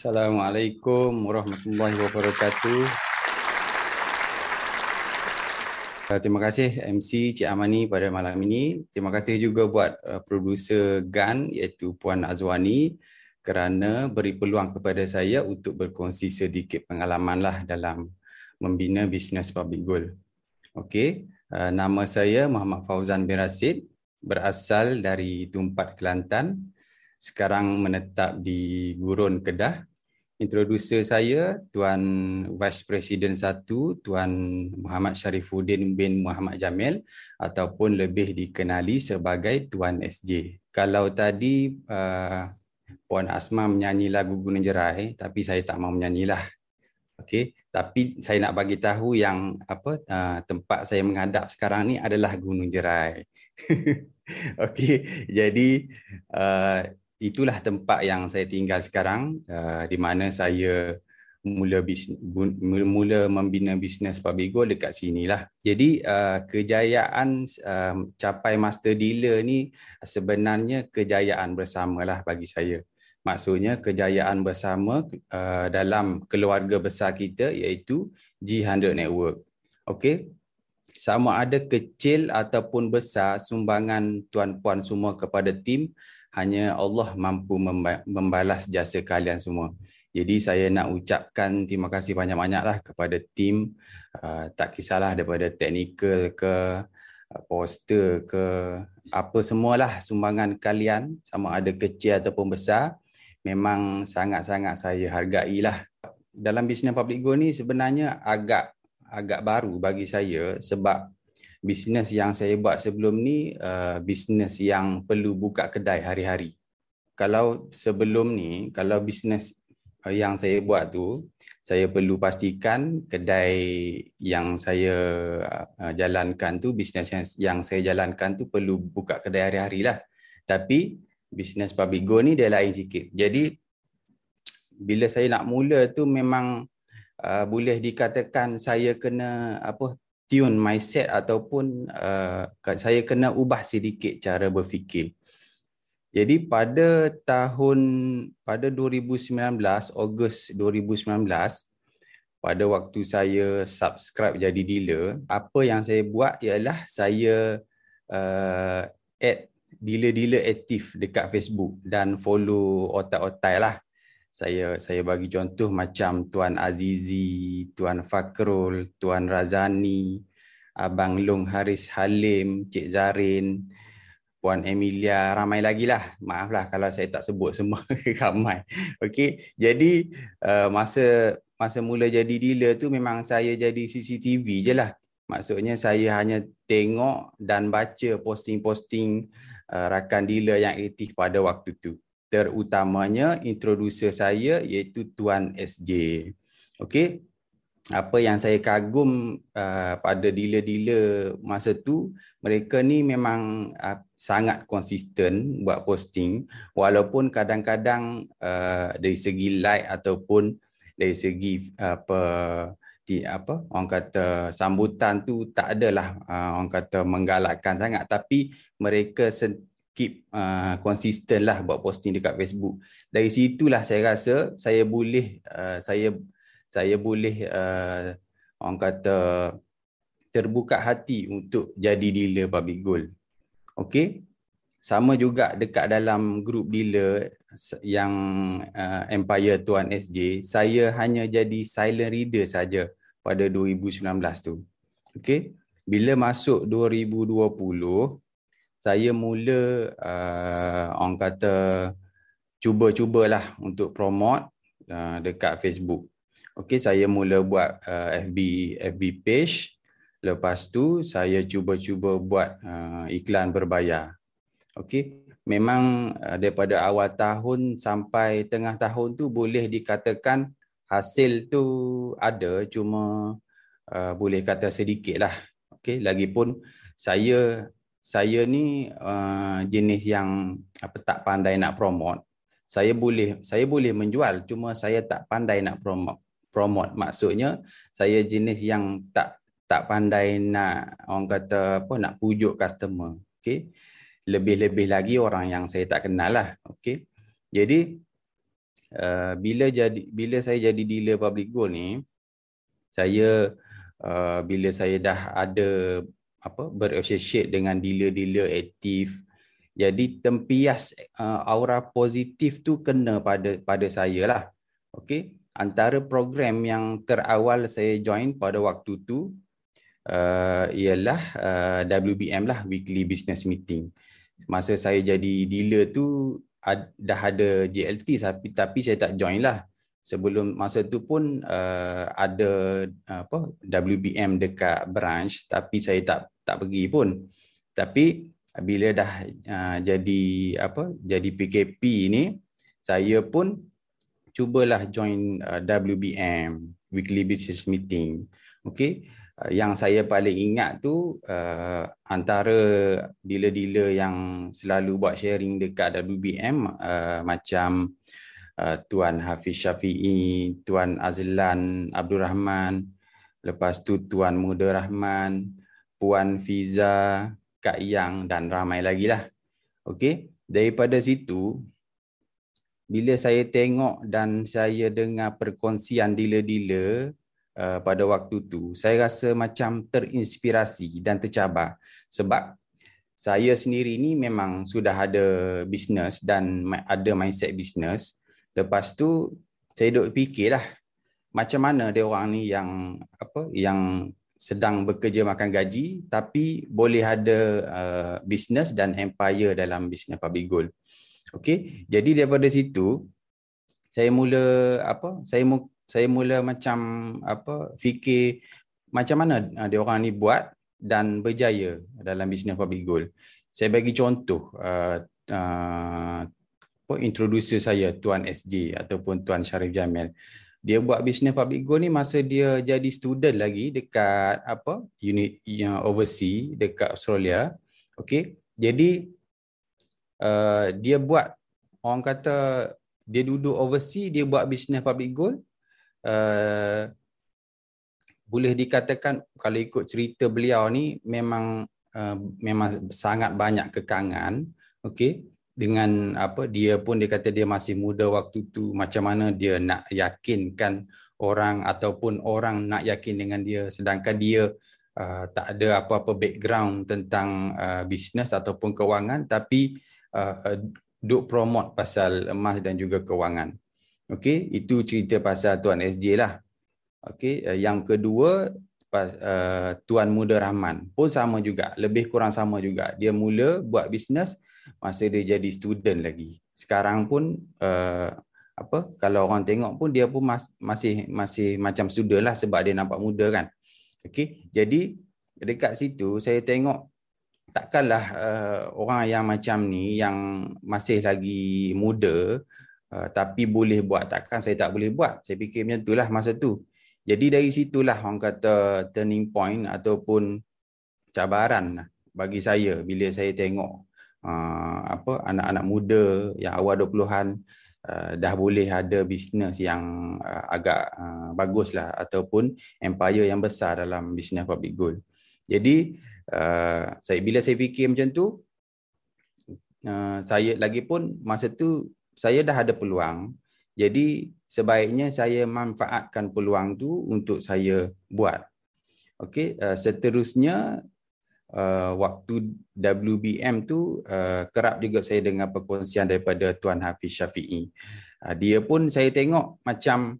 Assalamualaikum warahmatullahi wabarakatuh. Uh, terima kasih MC Cik Amani pada malam ini. Terima kasih juga buat uh, producer GAN iaitu Puan Azwani kerana beri peluang kepada saya untuk berkongsi sedikit pengalaman lah dalam membina bisnes public goal. Okey, uh, nama saya Muhammad Fauzan bin Rasid berasal dari Tumpat Kelantan. Sekarang menetap di Gurun Kedah introducer saya Tuan Vice President 1 Tuan Muhammad Sharifuddin bin Muhammad Jamil ataupun lebih dikenali sebagai Tuan SJ. Kalau tadi uh, Puan Asma menyanyi lagu Gunung Jerai tapi saya tak mau menyanyilah. Okey, tapi saya nak bagi tahu yang apa uh, tempat saya menghadap sekarang ni adalah Gunung Jerai. Okey, jadi uh, itulah tempat yang saya tinggal sekarang uh, di mana saya mula bisnes, mula membina bisnes Pabigo dekat sinilah. Jadi uh, kejayaan uh, capai master dealer ni sebenarnya kejayaan bersamalah bagi saya. Maksudnya kejayaan bersama uh, dalam keluarga besar kita iaitu G100 Network. Okey. Sama ada kecil ataupun besar sumbangan tuan-puan semua kepada tim hanya Allah mampu membalas jasa kalian semua. Jadi saya nak ucapkan terima kasih banyak-banyaklah kepada tim uh, tak kisahlah daripada teknikal ke uh, poster ke apa semualah sumbangan kalian sama ada kecil ataupun besar memang sangat-sangat saya hargailah. Dalam bisnes public go ni sebenarnya agak agak baru bagi saya sebab bisnes yang saya buat sebelum ni uh, bisnes yang perlu buka kedai hari-hari. Kalau sebelum ni, kalau bisnes uh, yang saya buat tu, saya perlu pastikan kedai yang saya uh, jalankan tu, bisnes yang, yang saya jalankan tu perlu buka kedai hari-hari lah. Tapi bisnes public go ni dia lain sikit. Jadi bila saya nak mula tu memang uh, boleh dikatakan saya kena apa tune mindset ataupun uh, saya kena ubah sedikit cara berfikir. Jadi pada tahun pada 2019 Ogos 2019 pada waktu saya subscribe jadi dealer, apa yang saya buat ialah saya uh, add dealer-dealer aktif dekat Facebook dan follow otak-otak lah saya saya bagi contoh macam Tuan Azizi, Tuan Fakrul, Tuan Razani, Abang Long Haris Halim, Cik Zarin, Puan Emilia, ramai lagi lah. Maaflah kalau saya tak sebut semua ramai. Okey, jadi uh, masa masa mula jadi dealer tu memang saya jadi CCTV je lah. Maksudnya saya hanya tengok dan baca posting-posting uh, rakan dealer yang aktif pada waktu tu terutamanya introducer saya iaitu Tuan SJ. Okey. Apa yang saya kagum uh, pada dealer-dealer masa tu, mereka ni memang uh, sangat konsisten buat posting walaupun kadang-kadang uh, dari segi like ataupun dari segi apa di apa orang kata sambutan tu tak adalah uh, orang kata menggalakkan sangat tapi mereka keep uh, konsisten lah buat posting dekat Facebook. Dari situlah saya rasa saya boleh uh, saya saya boleh uh, orang kata terbuka hati untuk jadi dealer public goal. Okey. Sama juga dekat dalam grup dealer yang uh, Empire Tuan SJ, saya hanya jadi silent reader saja pada 2019 tu. Okey. Bila masuk 2020, saya mula uh, orang kata cuba-cubalah untuk promote uh, dekat Facebook. Okey, saya mula buat uh, FB FB page. Lepas tu saya cuba-cuba buat uh, iklan berbayar. Okey, memang uh, daripada awal tahun sampai tengah tahun tu boleh dikatakan hasil tu ada cuma uh, boleh kata sedikit lah. Okey, lagipun saya saya ni uh, jenis yang apa tak pandai nak promote. Saya boleh saya boleh menjual cuma saya tak pandai nak promote. Promote maksudnya saya jenis yang tak tak pandai nak orang kata apa nak pujuk customer. Okey. Lebih-lebih lagi orang yang saya tak kenal lah. Okey. Jadi uh, bila jadi bila saya jadi dealer public gold ni saya uh, bila saya dah ada apa berassociate dengan dealer-dealer aktif. Jadi tempias uh, aura positif tu kena pada pada saya lah. Okey antara program yang terawal saya join pada waktu tu uh, ialah uh, WBM lah weekly business meeting. Masa saya jadi dealer tu ad, dah ada JLT tapi tapi saya tak join lah sebelum masa tu pun uh, ada apa WBM dekat branch tapi saya tak tak pergi pun. Tapi bila dah uh, jadi apa jadi PKP ni saya pun cubalah join uh, WBM weekly business meeting. Okey uh, yang saya paling ingat tu uh, antara dealer-dealer yang selalu buat sharing dekat WBM uh, macam uh, Tuan Hafiz Syafi'i, Tuan Azlan Abdul Rahman, lepas tu Tuan Muda Rahman, Puan Fiza, Kak Yang dan ramai lagi lah. Okey, daripada situ bila saya tengok dan saya dengar perkongsian dealer-dealer uh, pada waktu tu, saya rasa macam terinspirasi dan tercabar sebab saya sendiri ni memang sudah ada bisnes dan ada mindset bisnes. Lepas tu saya duk fikirlah macam mana dia orang ni yang apa yang sedang bekerja makan gaji tapi boleh ada uh, bisnes dan empire dalam bisnes public gold. Okey, jadi daripada situ saya mula apa? Saya mu, saya mula macam apa? Fikir macam mana uh, dia orang ni buat dan berjaya dalam bisnes public gold. Saya bagi contoh uh, uh, introducer saya Tuan SJ ataupun Tuan Syarif Jamil. Dia buat bisnes public gold ni masa dia jadi student lagi dekat apa? Unit yang overseas dekat Australia. Okey. Jadi uh, dia buat orang kata dia duduk overseas dia buat bisnes public gold uh, boleh dikatakan kalau ikut cerita beliau ni memang uh, memang sangat banyak kekangan okey dengan apa dia pun dia kata dia masih muda waktu tu macam mana dia nak yakinkan orang ataupun orang nak yakin dengan dia sedangkan dia uh, tak ada apa-apa background tentang uh, bisnes ataupun kewangan tapi uh, duk promote pasal emas dan juga kewangan. Okey, itu cerita pasal Tuan SJ lah. Okey, uh, yang kedua pas, uh, Tuan Muda Rahman pun sama juga, lebih kurang sama juga. Dia mula buat bisnes masa dia jadi student lagi. Sekarang pun uh, apa kalau orang tengok pun dia pun mas, masih masih macam student lah sebab dia nampak muda kan. Okey, jadi dekat situ saya tengok takkanlah uh, orang yang macam ni yang masih lagi muda uh, tapi boleh buat takkan saya tak boleh buat saya fikir macam itulah masa tu jadi dari situlah orang kata turning point ataupun cabaran lah bagi saya bila saya tengok uh, apa anak-anak muda yang awal 20-an uh, dah boleh ada bisnes yang uh, agak uh, baguslah ataupun empire yang besar dalam bisnes public gold jadi uh, saya bila saya fikir macam tu uh, saya lagi pun masa tu saya dah ada peluang jadi sebaiknya saya manfaatkan peluang tu untuk saya buat. Okey uh, seterusnya uh, waktu WBM tu uh, kerap juga saya dengar perkongsian daripada tuan Hafiz Syafi'i. Uh, dia pun saya tengok macam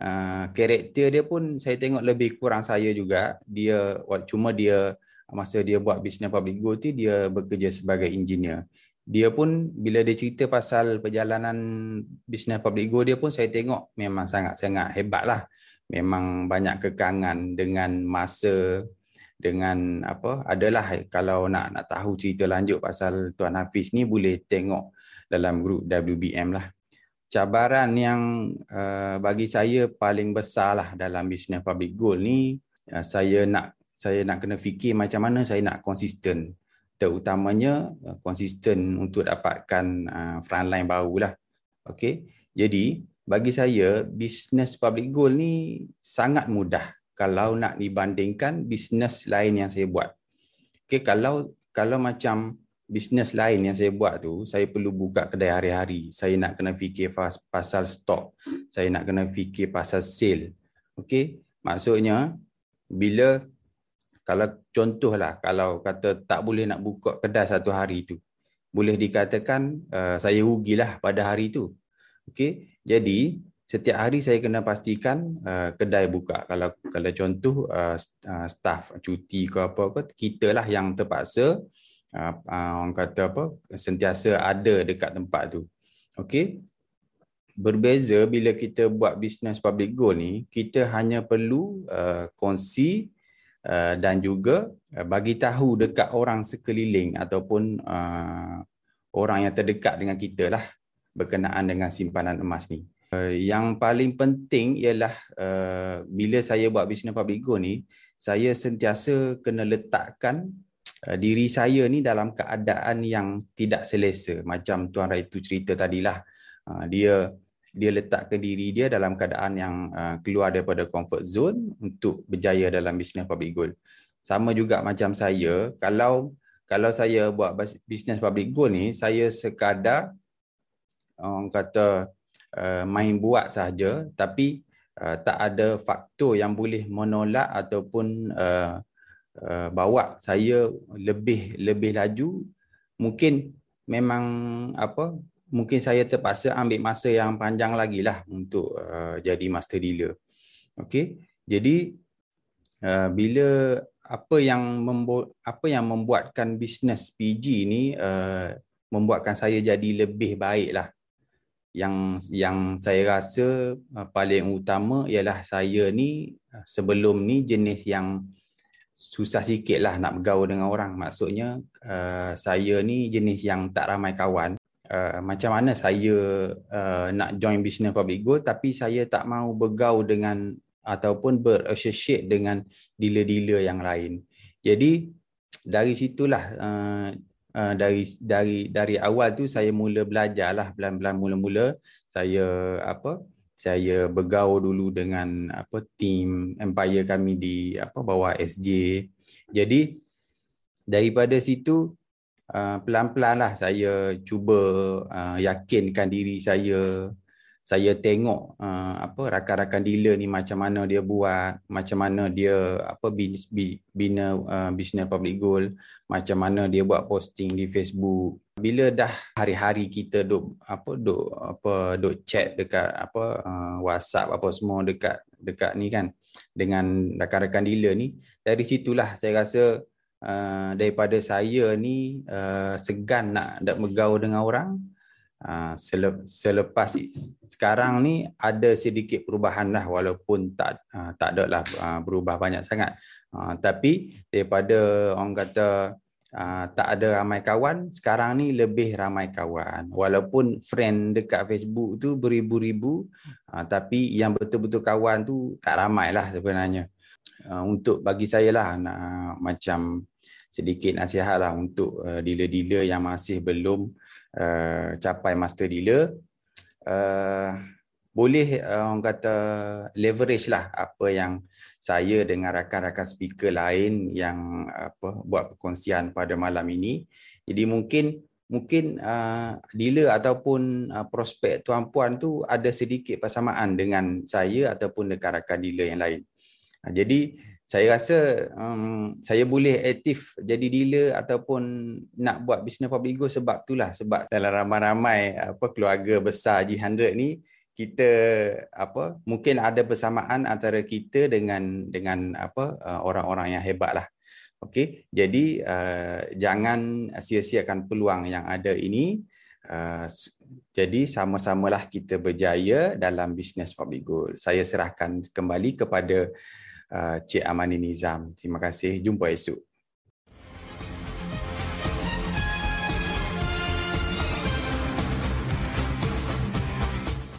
uh, karakter dia pun saya tengok lebih kurang saya juga. Dia cuma dia masa dia buat bisnes public go tu dia bekerja sebagai engineer. Dia pun bila dia cerita pasal perjalanan bisnes public go dia pun saya tengok memang sangat-sangat hebat lah memang banyak kekangan dengan masa dengan apa adalah kalau nak nak tahu cerita lanjut pasal Tuan Hafiz ni boleh tengok dalam grup WBM lah. Cabaran yang uh, bagi saya paling besar lah dalam bisnes public goal ni uh, saya nak saya nak kena fikir macam mana saya nak konsisten. Terutamanya uh, konsisten untuk dapatkan uh, frontline baru lah. Okay? jadi bagi saya bisnes public goal ni sangat mudah kalau nak dibandingkan bisnes lain yang saya buat okay? kalau kalau macam bisnes lain yang saya buat tu, saya perlu buka kedai hari-hari. Saya nak kena fikir pasal stok. Saya nak kena fikir pasal sale. Okey, maksudnya bila kalau contohlah kalau kata tak boleh nak buka kedai satu hari tu, boleh dikatakan uh, saya rugilah pada hari tu. Okey, jadi setiap hari saya kena pastikan uh, kedai buka. Kalau kalau contoh uh, uh staff cuti ke apa ke, kita lah yang terpaksa uh, uh, orang kata apa sentiasa ada dekat tempat tu. Okey. Berbeza bila kita buat bisnes public goal ni, kita hanya perlu uh, kongsi uh, dan juga uh, bagi tahu dekat orang sekeliling ataupun uh, orang yang terdekat dengan kita lah berkenaan dengan simpanan emas ni. Uh, yang paling penting ialah uh, bila saya buat bisnes public go ni, saya sentiasa kena letakkan uh, diri saya ni dalam keadaan yang tidak selesa. Macam Tuan Raitu cerita tadilah. Uh, dia dia letakkan diri dia dalam keadaan yang uh, keluar daripada comfort zone untuk berjaya dalam bisnes public goal. Sama juga macam saya, kalau kalau saya buat bisnes public goal ni, saya sekadar orang kata uh, main buat saja tapi uh, tak ada faktor yang boleh menolak ataupun uh, uh, bawa saya lebih lebih laju. Mungkin memang apa mungkin saya terpaksa ambil masa yang panjang lagi lah untuk uh, jadi master dealer. Okey jadi uh, bila apa yang membuat apa yang membuatkan bisnes PG ni uh, membuatkan saya jadi lebih baik lah yang yang saya rasa uh, paling utama ialah saya ni uh, sebelum ni jenis yang susah sikit lah nak bergaul dengan orang. Maksudnya uh, saya ni jenis yang tak ramai kawan. Uh, macam mana saya uh, nak join business public goal tapi saya tak mau bergaul dengan ataupun berassociate dengan dealer-dealer yang lain. Jadi dari situlah uh, uh, dari dari dari awal tu saya mula belajarlah pelan-pelan mula-mula saya apa saya bergaul dulu dengan apa team empire kami di apa bawah SJ. Jadi daripada situ uh, pelan-pelan lah saya cuba uh, yakinkan diri saya saya tengok uh, apa rakan-rakan dealer ni macam mana dia buat, macam mana dia apa bina uh, business public goal, macam mana dia buat posting di Facebook. Bila dah hari-hari kita duk apa duk apa duk chat dekat apa uh, WhatsApp apa semua dekat dekat ni kan dengan rakan-rakan dealer ni, dari situlah saya rasa uh, daripada saya ni uh, segan nak nak bergaul dengan orang Ah, selepas sekarang ni ada sedikit perubahan lah walaupun tak uh, tak ada lah uh, berubah banyak sangat. Uh, tapi daripada orang kata uh, tak ada ramai kawan sekarang ni lebih ramai kawan. Walaupun friend dekat Facebook tu beribu-ribu uh, tapi yang betul-betul kawan tu tak ramai lah sebenarnya. Uh, untuk bagi saya lah uh, macam sedikit nasihat lah untuk uh, dealer-dealer yang masih belum uh, capai master dealer uh, boleh uh, orang kata leverage lah apa yang saya dengan rakan-rakan speaker lain yang apa buat perkongsian pada malam ini. Jadi mungkin mungkin uh, dealer ataupun uh, prospek tuan puan tu ada sedikit persamaan dengan saya ataupun rakan-rakan dealer yang lain. Uh, jadi saya rasa um, saya boleh aktif jadi dealer ataupun nak buat bisnes public go sebab itulah sebab dalam ramai-ramai apa keluarga besar G100 ni kita apa mungkin ada persamaan antara kita dengan dengan apa uh, orang-orang yang hebat lah. Okey, jadi uh, jangan sia-siakan peluang yang ada ini. Uh, jadi sama-samalah kita berjaya dalam bisnes public goal. Saya serahkan kembali kepada uh, Cik Amani Nizam. Terima kasih. Jumpa esok.